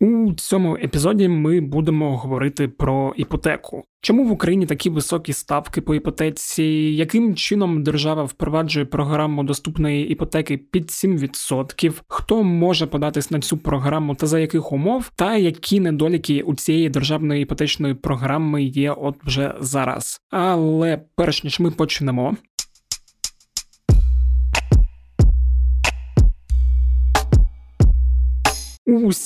У цьому епізоді ми будемо говорити про іпотеку. Чому в Україні такі високі ставки по іпотеці? Яким чином держава впроваджує програму доступної іпотеки під 7%? Хто може податись на цю програму та за яких умов? Та які недоліки у цієї державної іпотечної програми є от вже зараз? Але перш ніж ми почнемо,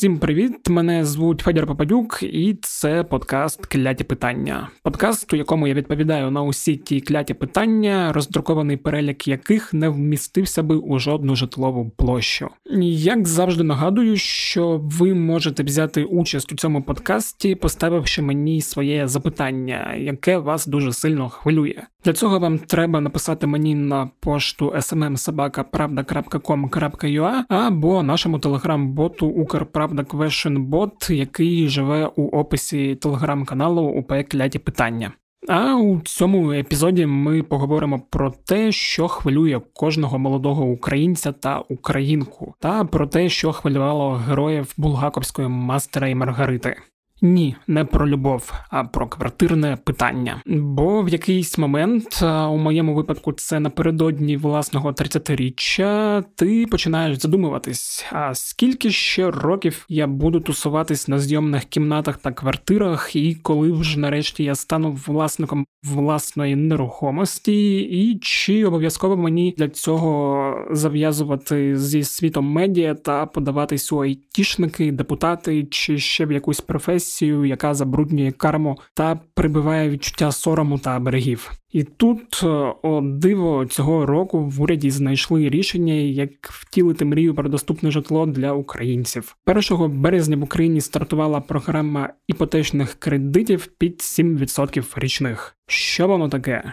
Усім привіт! Мене звуть Федір Попадюк, і це подкаст Кляті питання. Подкаст, у якому я відповідаю на усі ті кляті питання, роздрукований перелік яких не вмістився би у жодну житлову площу. Як завжди нагадую, що ви можете взяти участь у цьому подкасті, поставивши мені своє запитання, яке вас дуже сильно хвилює. Для цього вам треба написати мені на пошту smmsobaka.pravda.com.ua або нашому телеграм-боту Укрправда Question бот, який живе у описі телеграм-каналу УП Кляті Питання. А у цьому епізоді ми поговоримо про те, що хвилює кожного молодого українця та українку, та про те, що хвилювало героїв булгаковської мастера і Маргарити. Ні, не про любов, а про квартирне питання. Бо в якийсь момент, у моєму випадку, це напередодні власного 30-річчя, ти починаєш задумуватись, а скільки ще років я буду тусуватись на зйомних кімнатах та квартирах, і коли вже нарешті я стану власником власної нерухомості, і чи обов'язково мені для цього зав'язувати зі світом медіа та подаватись у айтішники, депутати чи ще в якусь професію агресію, яка забруднює карму та прибиває відчуття сорому та берегів. І тут е, о диво цього року в уряді знайшли рішення, як втілити мрію про доступне житло для українців. 1 березня в Україні стартувала програма іпотечних кредитів під 7% річних. Що воно таке,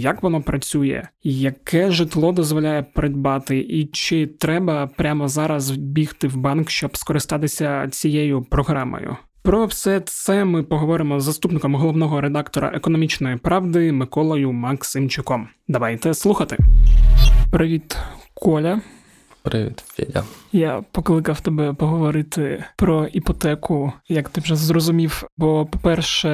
як воно працює, яке житло дозволяє придбати, і чи треба прямо зараз бігти в банк, щоб скористатися цією програмою? Про все це ми поговоримо з заступником головного редактора економічної правди Миколою Максимчуком. Давайте слухати. Привіт, Коля. Привіт, Федя. Я покликав тебе поговорити про іпотеку, як ти вже зрозумів. Бо, по-перше,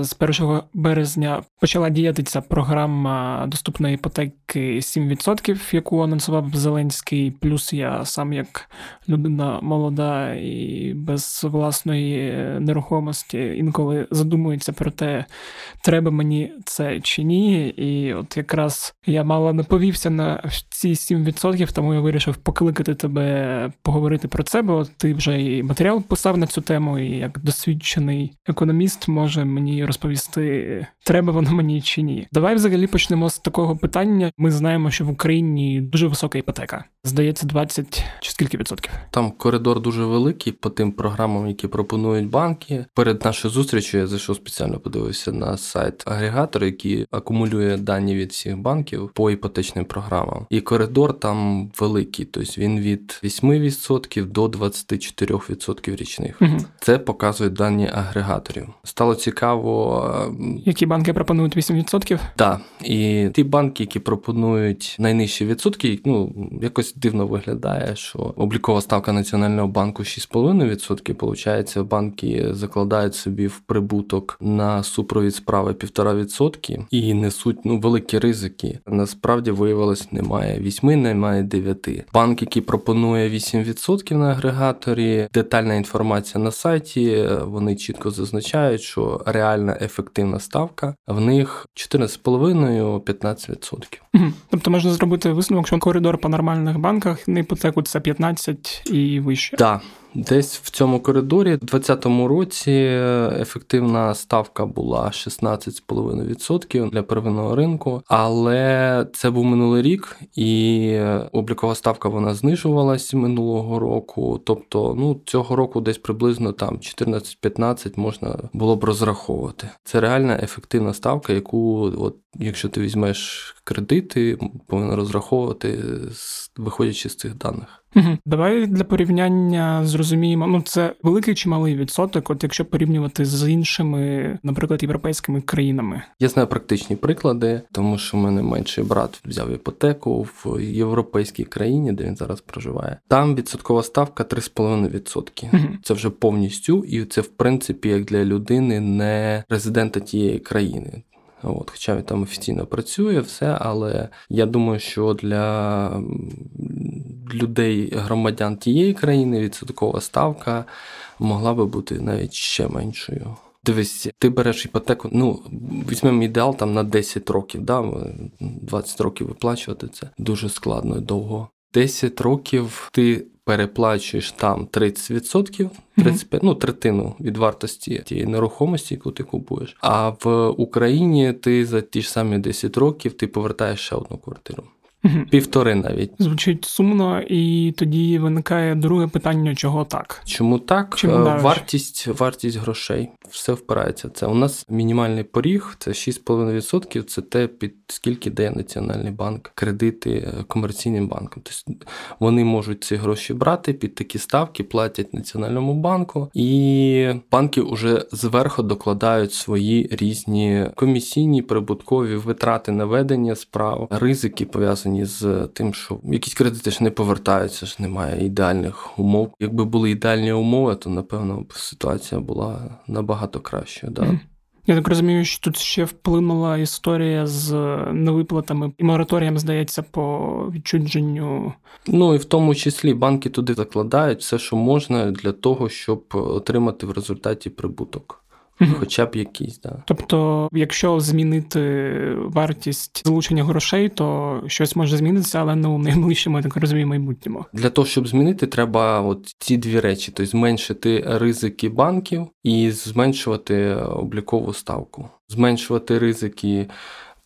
з 1 березня почала діяти ця програма доступної іпотеки 7%, яку анонсував Зеленський. Плюс я сам як людина молода і без власної нерухомості інколи задумується про те, треба мені це чи ні. І от якраз я мало не повівся на ці 7%, тому я вирішив покликати тебе поговорити про це, бо ти вже і матеріал писав на цю тему, і як досвідчений економіст може мені розповісти, треба воно мені чи ні. Давай взагалі почнемо з такого питання. Ми знаємо, що в Україні дуже висока іпотека. Здається, 20 чи скільки відсотків. Там коридор дуже великий по тим програмам, які пропонують банки. Перед нашою зустрічю я зайшов спеціально подивився на сайт агрегатора, який акумулює дані від всіх банків по іпотечним програмам. І коридор там великий, тобто він від 8% до 24% річних. Угу. Це показують дані агрегаторів. Стало цікаво, які банки пропонують 8%? Так. І ті банки, які пропонують найнижчі відсотки, ну якось дивно виглядає, що облікова ставка Національного банку 6,5%. Получається, банки закладають собі в прибуток на супровід справи 1,5% і несуть ну великі ризики. Насправді виявилось, немає 8, немає 9. Банк, який пропонує 8% на агрегаторі. Детальна інформація на сайті. Вони чітко зазначають, що реальна ефективна ставка в них 14,5-15%. Угу. Тобто можна зробити висновок, що коридор по нормальних банках на іпотеку це 15 і вище. Так. Десь в цьому коридорі в 2020 році ефективна ставка була 16,5% для первинного ринку, але це був минулий рік, і облікова ставка вона знижувалась минулого року. Тобто, ну цього року десь приблизно там 14-15 можна було б розраховувати. Це реальна ефективна ставка, яку, от якщо ти візьмеш кредити, повинен розраховувати виходячи з цих даних. Угу. Давай для порівняння зрозуміємо, ну це великий чи малий відсоток, от якщо порівнювати з іншими, наприклад, європейськими країнами. Я знаю практичні приклади, тому що в мене менший брат взяв іпотеку в європейській країні, де він зараз проживає. Там відсоткова ставка 3,5%. Угу. Це вже повністю, і це в принципі як для людини не резидента тієї країни. От, Хоча він там офіційно працює, все, але я думаю, що для людей, громадян тієї країни відсоткова ставка могла би бути навіть ще меншою. Дивись, ти береш іпотеку, ну, візьмемо ідеал там на 10 років, да? 20 років виплачувати це дуже складно і довго. 10 років ти переплачуєш там 30%, 35, ну, третину від вартості тієї нерухомості, яку ти купуєш. А в Україні ти за ті ж самі 10 років ти повертаєш ще одну квартиру. Півтори навіть звучить сумно, і тоді виникає друге питання, чого так? Чому так? Чому е, вартість вартість грошей все впирається. Це у нас мінімальний поріг, це 6,5%, Це те, під скільки дає Національний банк кредити е, комерційним банкам. Тобто вони можуть ці гроші брати під такі ставки, платять Національному банку, і банки вже зверху докладають свої різні комісійні прибуткові витрати на ведення справ, ризики пов'язані пов'язані з тим, що якісь кредити ж не повертаються, ж немає ідеальних умов. Якби були ідеальні умови, то напевно ситуація була набагато кращою. Да? Я так розумію, що тут ще вплинула історія з невиплатами і мораторієм, здається, по відчудженню. Ну і в тому числі банки туди закладають все, що можна для того, щоб отримати в результаті прибуток. Хоча б якийсь, да. Тобто, якщо змінити вартість залучення грошей, то щось може змінитися, але не у найближчому, я так розумію, майбутньому. Для того, щоб змінити, треба от ці дві речі: тобто зменшити ризики банків і зменшувати облікову ставку, зменшувати ризики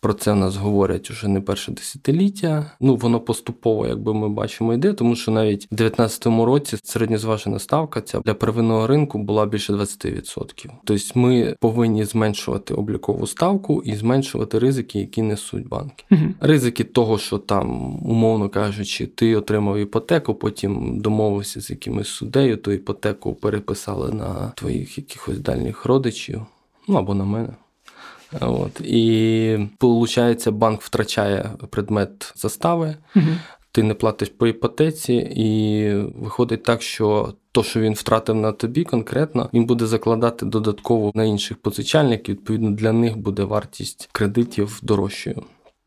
про це в нас говорять уже не перше десятиліття. Ну воно поступово, якби ми бачимо, йде, тому що навіть в 2019 році середньозважена ставка ця для первинного ринку була більше 20%. Тобто ми повинні зменшувати облікову ставку і зменшувати ризики, які несуть банки. Угу. Ризики того, що там, умовно кажучи, ти отримав іпотеку, потім домовився з якимось суддею, ту іпотеку переписали на твоїх якихось дальніх родичів, ну або на мене. От. І виходить, банк втрачає предмет застави, угу. ти не платиш по іпотеці, і виходить так, що то, що він втратив на тобі конкретно, він буде закладати додатково на інших позичальників. Відповідно, для них буде вартість кредитів дорожчою.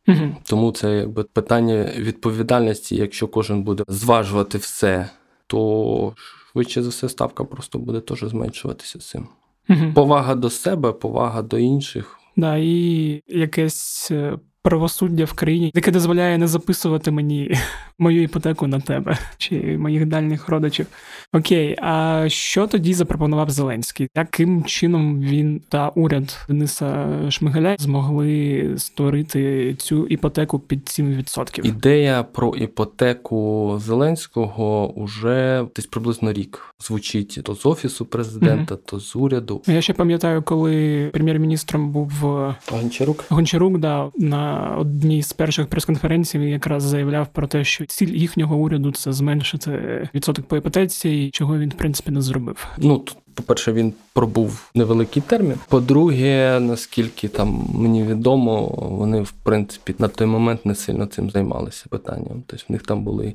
Угу. Тому це якби питання відповідальності. Якщо кожен буде зважувати все, то швидше за все ставка просто буде теж зменшуватися цим. Угу. Повага до себе, повага до інших. Да, і якесь е, правосуддя в країні, яке дозволяє не записувати мені мою іпотеку на тебе чи моїх дальніх родичів. Окей, а що тоді запропонував Зеленський? Яким чином він та уряд Дениса Шмигаля змогли створити цю іпотеку під 7%? Ідея про іпотеку Зеленського уже десь приблизно рік звучить то з офісу президента, угу. то з уряду. Я ще пам'ятаю, коли прем'єр-міністром був Гончарук. Гончарук да на одній з перших прес-конференцій якраз заявляв про те, що ціль їхнього уряду це зменшити відсоток по іпотеці, чого він в принципі не зробив. Ну тут. По-перше, він пробув невеликий термін. По-друге, наскільки там мені відомо, вони в принципі на той момент не сильно цим займалися питанням. Тобто в них там були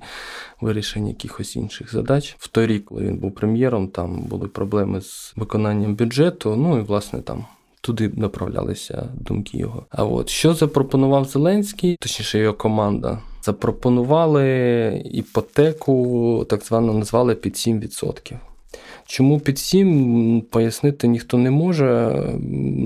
вирішення якихось інших задач. В той рік, коли він був прем'єром, там були проблеми з виконанням бюджету. Ну і власне там туди направлялися думки його. А от що запропонував Зеленський, точніше його команда. Запропонували іпотеку, так звано назвали під 7%. Чому під 7, пояснити ніхто не може.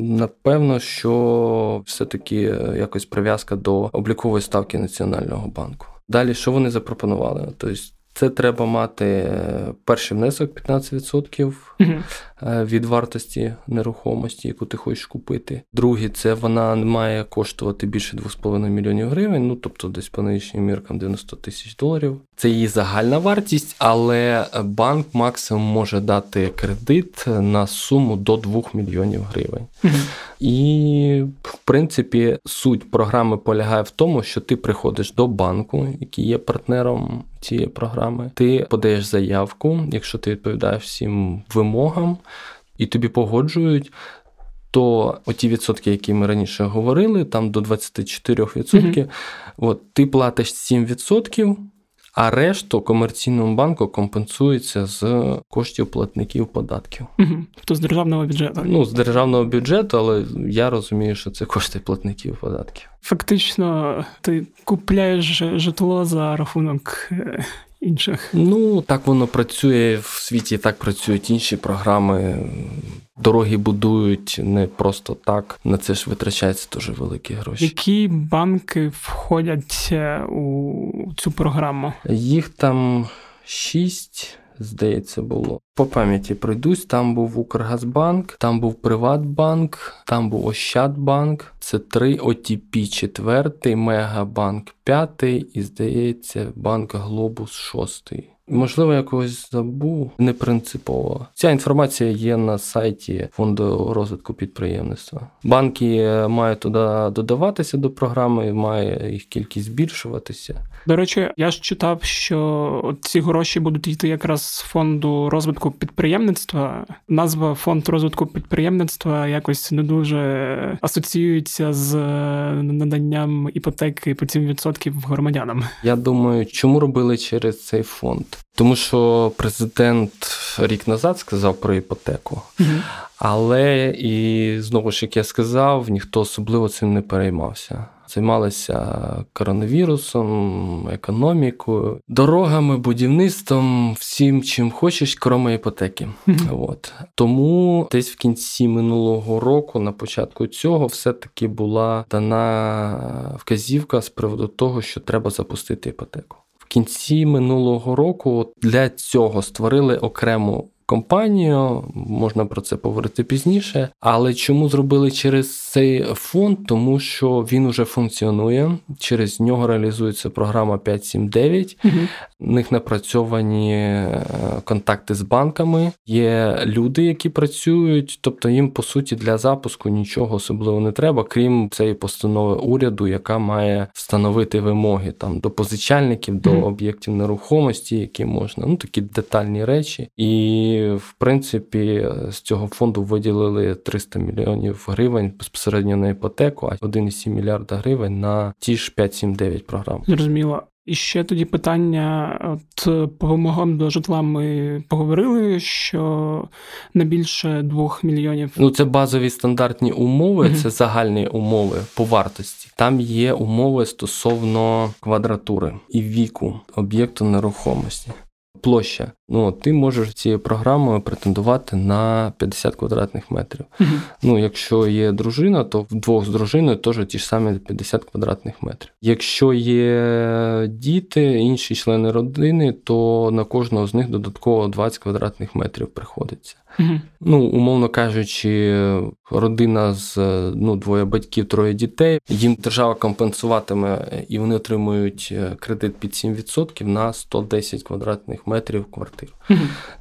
Напевно, що все-таки якось прив'язка до облікової ставки Національного банку. Далі, що вони запропонували? Тобто це треба мати е, перший внесок 15% угу. від вартості нерухомості, яку ти хочеш купити. Другий, це вона має коштувати більше 2,5 мільйонів гривень, ну тобто десь по нинішнім міркам 90 тисяч доларів. Це її загальна вартість, але банк максимум може дати кредит на суму до 2 мільйонів гривень. І, принципі, суть програми полягає в тому, що ти приходиш до банку, який є партнером цієї програми, ти подаєш заявку, якщо ти відповідаєш всім вимогам, і тобі погоджують. То оті відсотки, які ми раніше говорили, там до 24%, mm-hmm. от ти платиш 7%, а решту комерційному банку компенсується з коштів платників податків. Угу. Тобто з державного бюджету. Ну, з державного бюджету, але я розумію, що це кошти платників податків. Фактично, ти купляєш житло за рахунок е, інших. Ну, так воно працює в світі, так працюють інші програми. Дороги будують не просто так. На це ж витрачаються дуже великі гроші. Які банки входять е, у цю програму? Їх там шість здається, було. По пам'яті пройдусь, там був Укргазбанк, там був Приватбанк, там був Ощадбанк, це три ОТП четвертий, Мегабанк п'ятий і, здається, банк Глобус шостий. Можливо, я когось забув не принципово. Ця інформація є на сайті фонду розвитку підприємництва. Банки мають туди додаватися до програми, має їх кількість збільшуватися. До речі, я ж читав, що ці гроші будуть йти якраз з фонду розвитку підприємництва. Назва фонд розвитку підприємництва якось не дуже асоціюється з наданням іпотеки по 7% громадянам. Я думаю, чому робили через цей фонд? Тому що президент рік назад сказав про іпотеку, угу. але і знову ж як я сказав, ніхто особливо цим не переймався. Займалися коронавірусом, економікою, дорогами, будівництвом, всім, чим хочеш, крім іпотеки. Mm-hmm. От тому десь в кінці минулого року, на початку цього, все-таки була дана вказівка з приводу того, що треба запустити іпотеку. В кінці минулого року для цього створили окрему компанію, можна про це поговорити пізніше. Але чому зробили через цей фонд? Тому що він уже функціонує, через нього реалізується програма 579. Угу. У них напрацьовані е, контакти з банками. Є люди, які працюють, тобто їм по суті для запуску нічого особливо не треба, крім цієї постанови уряду, яка має встановити вимоги там до позичальників, до об'єктів нерухомості, які можна, ну такі детальні речі. І в принципі з цього фонду виділили 300 мільйонів гривень безпосередньо на іпотеку, а 1,7 мільярда гривень на ті ж 5-7-9 програм. Зрозуміло. І ще тоді питання: от по вимогам до житла ми поговорили, що не більше двох мільйонів. Ну це базові стандартні умови, mm-hmm. це загальні умови по вартості. Там є умови стосовно квадратури і віку об'єкту нерухомості площа. Ну, ти можеш цією програмою претендувати на 50 квадратних метрів. Ну, якщо є дружина, то вдвох з дружиною теж ті ж самі 50 квадратних метрів. Якщо є діти, інші члени родини, то на кожного з них додатково 20 квадратних метрів приходиться. Ну, умовно кажучи, родина з ну, двоє батьків, троє дітей. Їм держава компенсуватиме і вони отримують е, кредит під 7% на 110 квадратних метрів квартиру.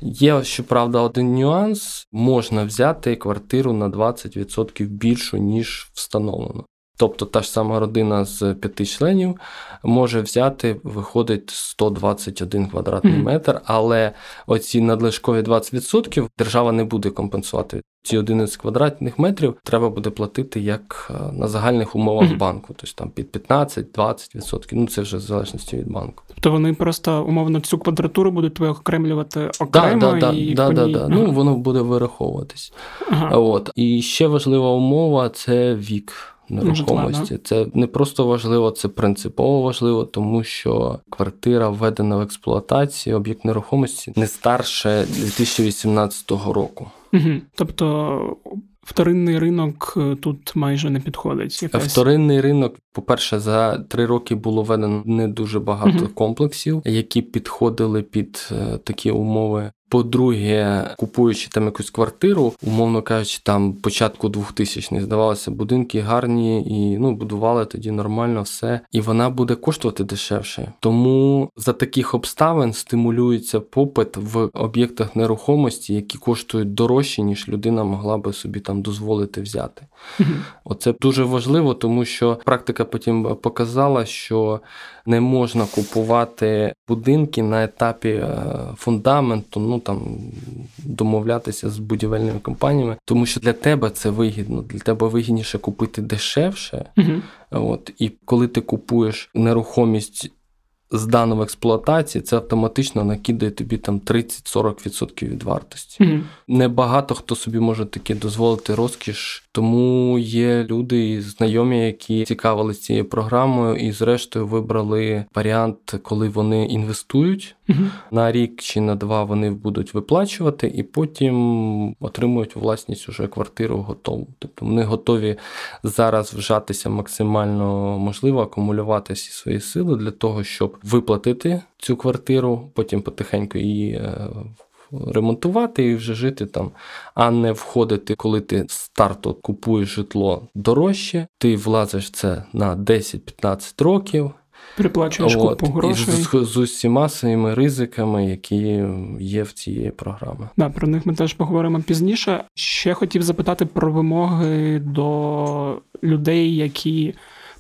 Є, щоправда, один нюанс: можна взяти квартиру на 20% більшу, ніж встановлено. Тобто та ж сама родина з п'яти членів може взяти, виходить 121 квадратний mm-hmm. метр, але оці надлишкові 20% держава не буде компенсувати. Ці 11 квадратних метрів треба буде платити як е, на загальних умовах mm-hmm. банку, тобто там під 15-20%. Ну це вже в залежності від банку. Тобто вони просто умовно цю квадратуру будуть окремлювати окремо да, да, і да, да, да. Ну воно буде вираховуватись. Ага. От і ще важлива умова це вік нерухомості. Це не просто важливо, це принципово важливо, тому що квартира введена в експлуатацію, об'єкт нерухомості не старше 2018 року. Угу. Тобто. Вторинний ринок е, тут майже не підходить. Якась... Вторинний ринок, по-перше, за три роки було введено не дуже багато uh комплексів, які підходили під е, такі умови. По-друге, купуючи там якусь квартиру, умовно кажучи, там початку 2000-х, здавалося, будинки гарні і ну будували тоді нормально все, і вона буде коштувати дешевше. Тому за таких обставин стимулюється попит в об'єктах нерухомості, які коштують дорожче, ніж людина могла би собі там дозволити взяти. Оце дуже важливо, тому що практика потім показала, що не можна купувати будинки на етапі е, фундаменту, ну там домовлятися з будівельними компаніями, тому що для тебе це вигідно, для тебе вигідніше купити дешевше. Угу. От і коли ти купуєш нерухомість здану в експлуатації, це автоматично накидає тобі там 30-40% від вартості. Угу. Небагато хто собі може таки дозволити розкіш, тому є люди і знайомі, які цікавилися цією програмою, і зрештою вибрали варіант, коли вони інвестують Угу. на рік чи на два вони будуть виплачувати, і потім отримують власність уже квартиру готову. Тобто вони готові зараз вжатися максимально можливо, акумулювати всі свої сили для того, щоб виплатити цю квартиру, потім потихеньку її. е, Ремонтувати і вже жити там, а не входити, коли ти старту купуєш житло дорожче, ти влазиш це на 10-15 років, Переплачуєш От, купу і з, з усіма своїми ризиками, які є в цієї програми. Да, про них ми теж поговоримо пізніше. Ще хотів запитати про вимоги до людей, які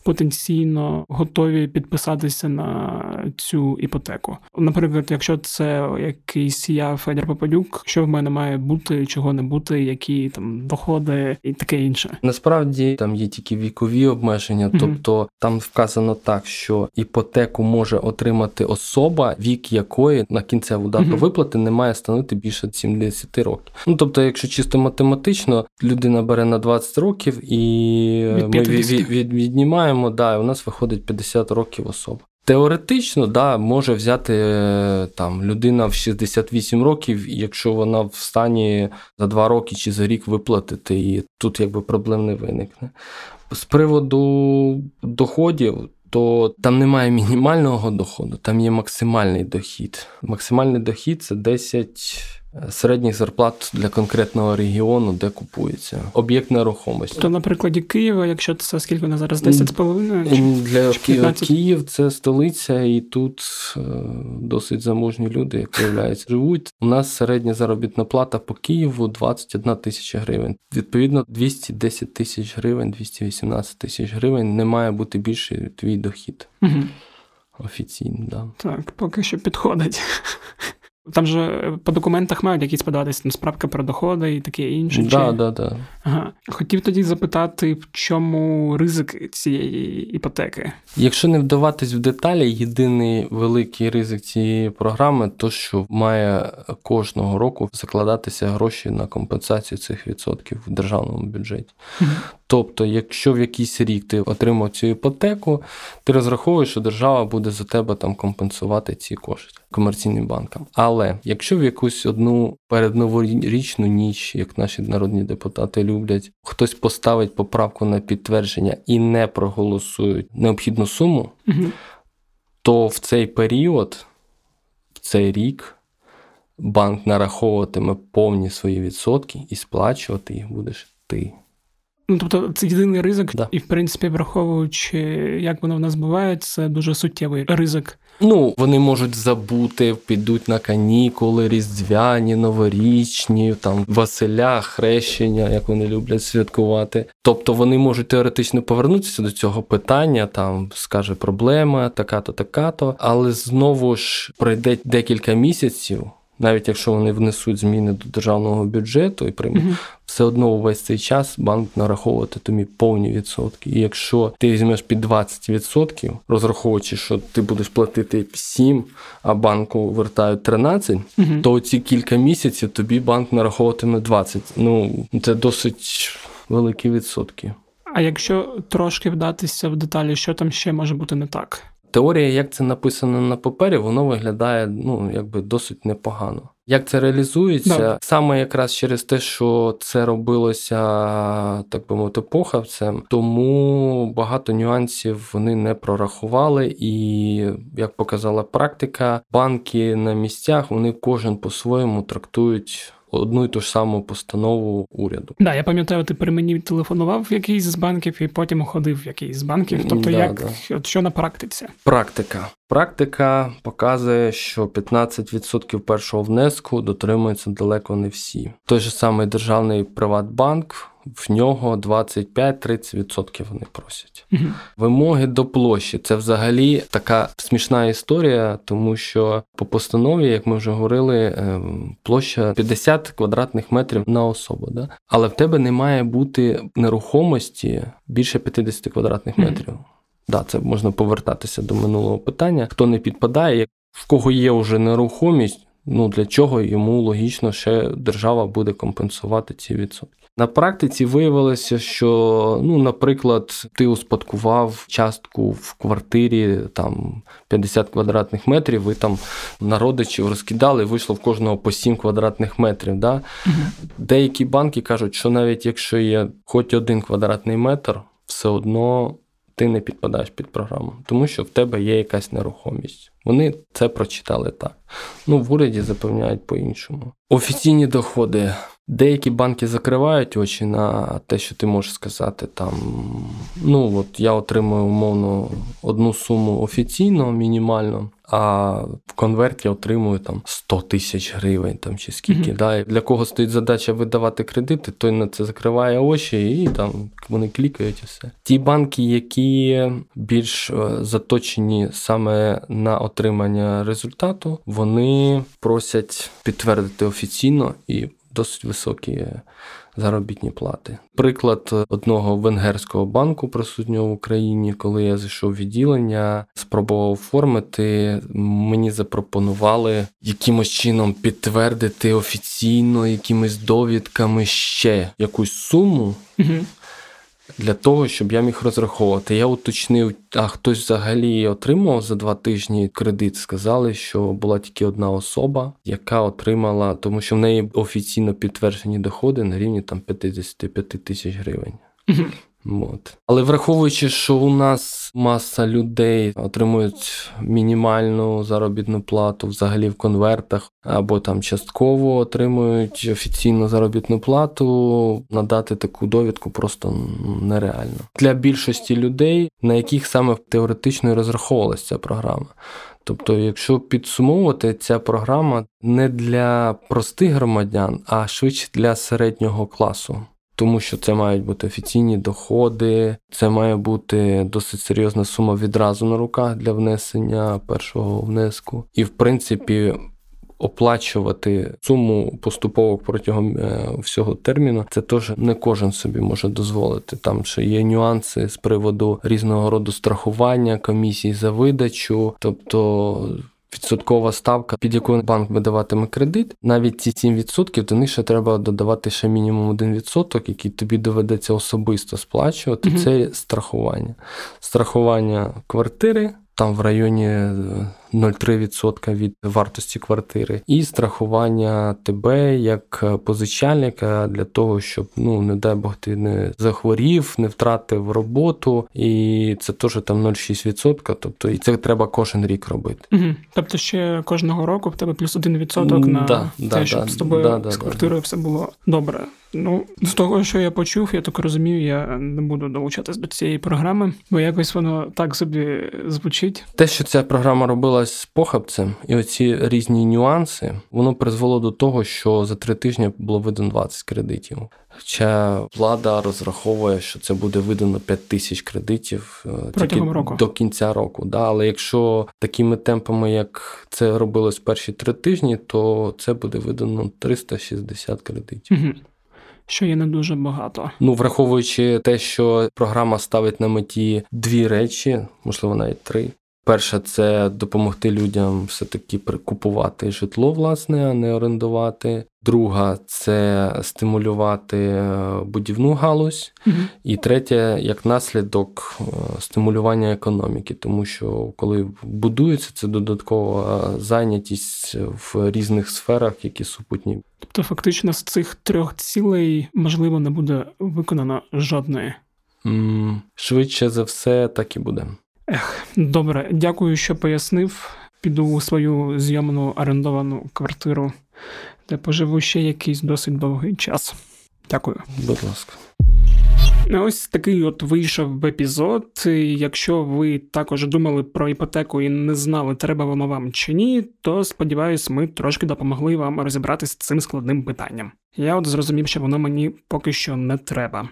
потенційно готові підписатися на цю іпотеку. Наприклад, якщо це якийсь я Федір Попадюк, що в мене має бути, чого не бути, які там доходи і таке інше. Насправді там є тільки вікові обмеження, Мгм. тобто там вказано так, що іпотеку може отримати особа, вік якої на кінцеву дату Мгм. виплати не має становити більше 70 років. Ну тобто, якщо чисто математично, людина бере на 20 років і Від ми 50. від, від, віднімаємо, да, у нас виходить 50 років особа. Теоретично, да, може взяти е, там людина в 68 років, якщо вона в стані за 2 роки чи за рік виплатити, і тут якби проблем не виникне. З приводу доходів, то там немає мінімального доходу, там є максимальний дохід. Максимальний дохід це 10 середніх зарплат для конкретного регіону, де купується об'єкт нерухомості. То на прикладі Києва, якщо це скільки на зараз 10,5? чи- Для чи 15? Київ це столиця, і тут е, досить заможні люди, як виявляється, живуть. У нас середня заробітна плата по Києву 21 тисяча гривень. Відповідно, 210 тисяч гривень, 218 тисяч гривень не має бути більше твій дохід. Мгм. Офіційно, да. Так, поки що підходить. Там же е, по документах мають якісь податись, там справка про доходи і таке інше. Да, чи... да, да. Ага. Хотів тоді запитати, в чому ризик цієї іпотеки? Якщо не вдаватись в деталі, єдиний великий ризик цієї програми то, що має кожного року закладатися гроші на компенсацію цих відсотків в державному бюджеті. Тобто, якщо в якийсь рік ти отримав цю іпотеку, ти розраховуєш, що держава буде за тебе там компенсувати ці кошти комерційним банкам. Але якщо в якусь одну передноворічну ніч, як наші народні депутати люблять, хтось поставить поправку на підтвердження і не проголосують необхідну суму, то в цей період, в цей рік, банк нараховуватиме повні свої відсотки і сплачувати їх будеш ти. Ну, тобто, це єдиний ризик, Да. і, в принципі, враховуючи, як воно в нас буває, це дуже суттєвий ризик. Ну, вони можуть забути, підуть на канікули, різдвяні, новорічні, там Василя, хрещення, як вони люблять святкувати. Тобто вони можуть теоретично повернутися до цього питання, там скаже проблема, така-то, така-то, але знову ж пройде декілька місяців. Навіть якщо вони внесуть зміни до державного бюджету і приймуть, Мгм. все одно увесь цей час банк нараховувати тобі повні відсотки. І якщо ти візьмеш під 20%, розраховуючи, що ти будеш платити 7, а банку вертають 13, Мгм. то ці кілька місяців тобі банк нараховуватиме 20. Ну, це досить великі відсотки. А якщо трошки вдатися в деталі, що там ще може бути не так? Теорія, як це написано на папері, воно виглядає ну, якби досить непогано. Як це реалізується? Да. Саме якраз через те, що це робилося, так би мовити, похавцем, тому багато нюансів вони не прорахували, і як показала практика, банки на місцях вони кожен по-своєму трактують одну і ту ж саму постанову уряду. Да, я пам'ятаю, ти при мені телефонував в якийсь з банків і потім ходив в якийсь з банків. Тобто, да, як да. от що на практиці? Практика. Практика показує, що 15% першого внеску дотримуються далеко не всі. Той же самий державний Приватбанк в нього 25-30% вони просять. Угу. Вимоги до площі це взагалі така смішна історія, тому що по постанові, як ми вже говорили, ем, площа 50 квадратних метрів на особу. Да? Але в тебе не має бути нерухомості більше 50 квадратних метрів. Угу. Да, це можна повертатися до минулого питання. Хто не підпадає, в кого є вже нерухомість, ну для чого йому логічно ще держава буде компенсувати ці відсотки. На практиці виявилося, що, ну, наприклад, ти успадкував частку в квартирі там 50 квадратних метрів, ви там на родичів розкидали, вийшло в кожного по 7 квадратних метрів. Да? Угу. Деякі банки кажуть, що навіть якщо є хоч один квадратний метр, все одно ти не підпадаєш під програму, тому що в тебе є якась нерухомість. Вони це прочитали так. Ну, в уряді запевняють по-іншому. Офіційні доходи. Деякі банки закривають очі на те, що ти можеш сказати там. Ну от я отримую умовно одну суму офіційно, мінімально, а в конверті отримую там 100 тисяч гривень там чи скільки. Mm-hmm. Да? Для кого стоїть задача видавати кредити, той на це закриває очі і там вони клікають і все. Ті банки, які більш е, заточені саме на отримання результату, вони просять підтвердити офіційно і досить високі заробітні плати. Приклад одного венгерського банку, присутнього в Україні, коли я зайшов в відділення, спробував оформити. Мені запропонували якимось чином підтвердити офіційно, якимись довідками ще якусь суму. Угу для того, щоб я міг розраховувати. Я уточнив, а хтось взагалі отримав за два тижні кредит. Сказали, що була тільки одна особа, яка отримала, тому що в неї офіційно підтверджені доходи на рівні там 55 тисяч гривень. От. Але враховуючи, що у нас маса людей отримують мінімальну заробітну плату взагалі в конвертах, або там частково отримують офіційну заробітну плату, надати таку довідку просто нереально для більшості людей, на яких саме теоретично і розраховувалася ця програма. Тобто, якщо підсумовувати, ця програма не для простих громадян, а швидше для середнього класу тому що це мають бути офіційні доходи, це має бути досить серйозна сума відразу на руках для внесення першого внеску. І в принципі. Оплачувати суму поступово протягом е, всього терміну, це теж не кожен собі може дозволити. Там ще є нюанси з приводу різного роду страхування комісій за видачу, тобто відсоткова ставка, під яку банк видаватиме кредит, навіть ці 7% до них ще треба додавати ще мінімум 1%, який тобі доведеться особисто сплачувати. Угу. Це страхування. Страхування квартири там в районі 0,3% е, від вартості квартири, і страхування тебе як позичальника для того, щоб ну не дай Бог ти не захворів, не втратив роботу, і це теж там 0,6%, Тобто і це треба кожен рік робити. Угу. Тобто ще кожного року в тебе плюс 1% на да, те, да, щоб з тобою з квартирою все було добре. Ну, з того, що я почув, я так розумію, я не буду долучатись до цієї програми, бо якось воно так собі звучить. Те, що ця програма робилась похабцем, і оці різні нюанси, воно призвело до того, що за три тижні було видано 20 кредитів. Хоча влада розраховує, що це буде видано 5 тисяч кредитів е, Протягом року. до кінця року. Да? Але якщо такими темпами, як це робилось перші три тижні, то це буде видано 360 кредитів. Угу що є не дуже багато. Ну, враховуючи те, що програма ставить на меті дві речі, можливо, навіть три. Перше, це допомогти людям все-таки купувати житло, власне, а не орендувати. Друга це стимулювати е, будівну галузь. Угу. І третє, як наслідок е, стимулювання економіки, тому що коли будується, це додаткова зайнятість в різних сферах, які супутні. Тобто, фактично, з цих трьох цілей можливо не буде виконано жодної. Швидше за все, так і буде. Ех, добре, дякую, що пояснив. Піду у свою зйомну орендовану квартиру, де поживу ще якийсь досить довгий час. Дякую. Будь ласка. Ось такий от вийшов епізод. Якщо ви також думали про іпотеку і не знали, треба воно вам чи ні, то сподіваюсь, ми трошки допомогли вам розібратися з цим складним питанням. Я от зрозумів, що воно мені поки що не треба.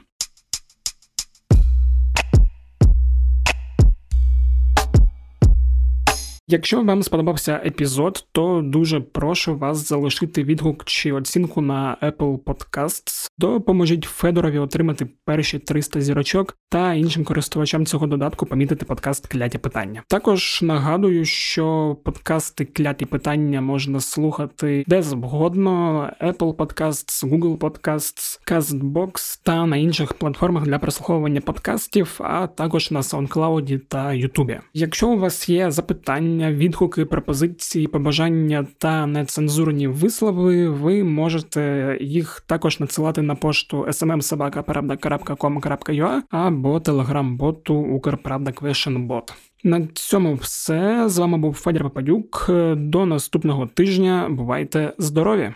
Якщо вам сподобався епізод, то дуже прошу вас залишити відгук чи оцінку на Apple Podcasts. Допоможіть Федорові отримати перші 300 зірочок та іншим користувачам цього додатку помітити подкаст Кляті питання. Також нагадую, що подкасти Кляті питання можна слухати де завгодно: Apple Podcasts, Google Podcasts, CastBox та на інших платформах для прослуховування подкастів, а також на SoundCloud та YouTube. Якщо у вас є запитання, відгуки, пропозиції, побажання та нецензурні вислови, ви можете їх також надсилати на пошту smmsobaka.com.ua або телеграм-боту Укрправда Бот. На цьому все з вами був Федір Пападюк. До наступного тижня. Бувайте здорові!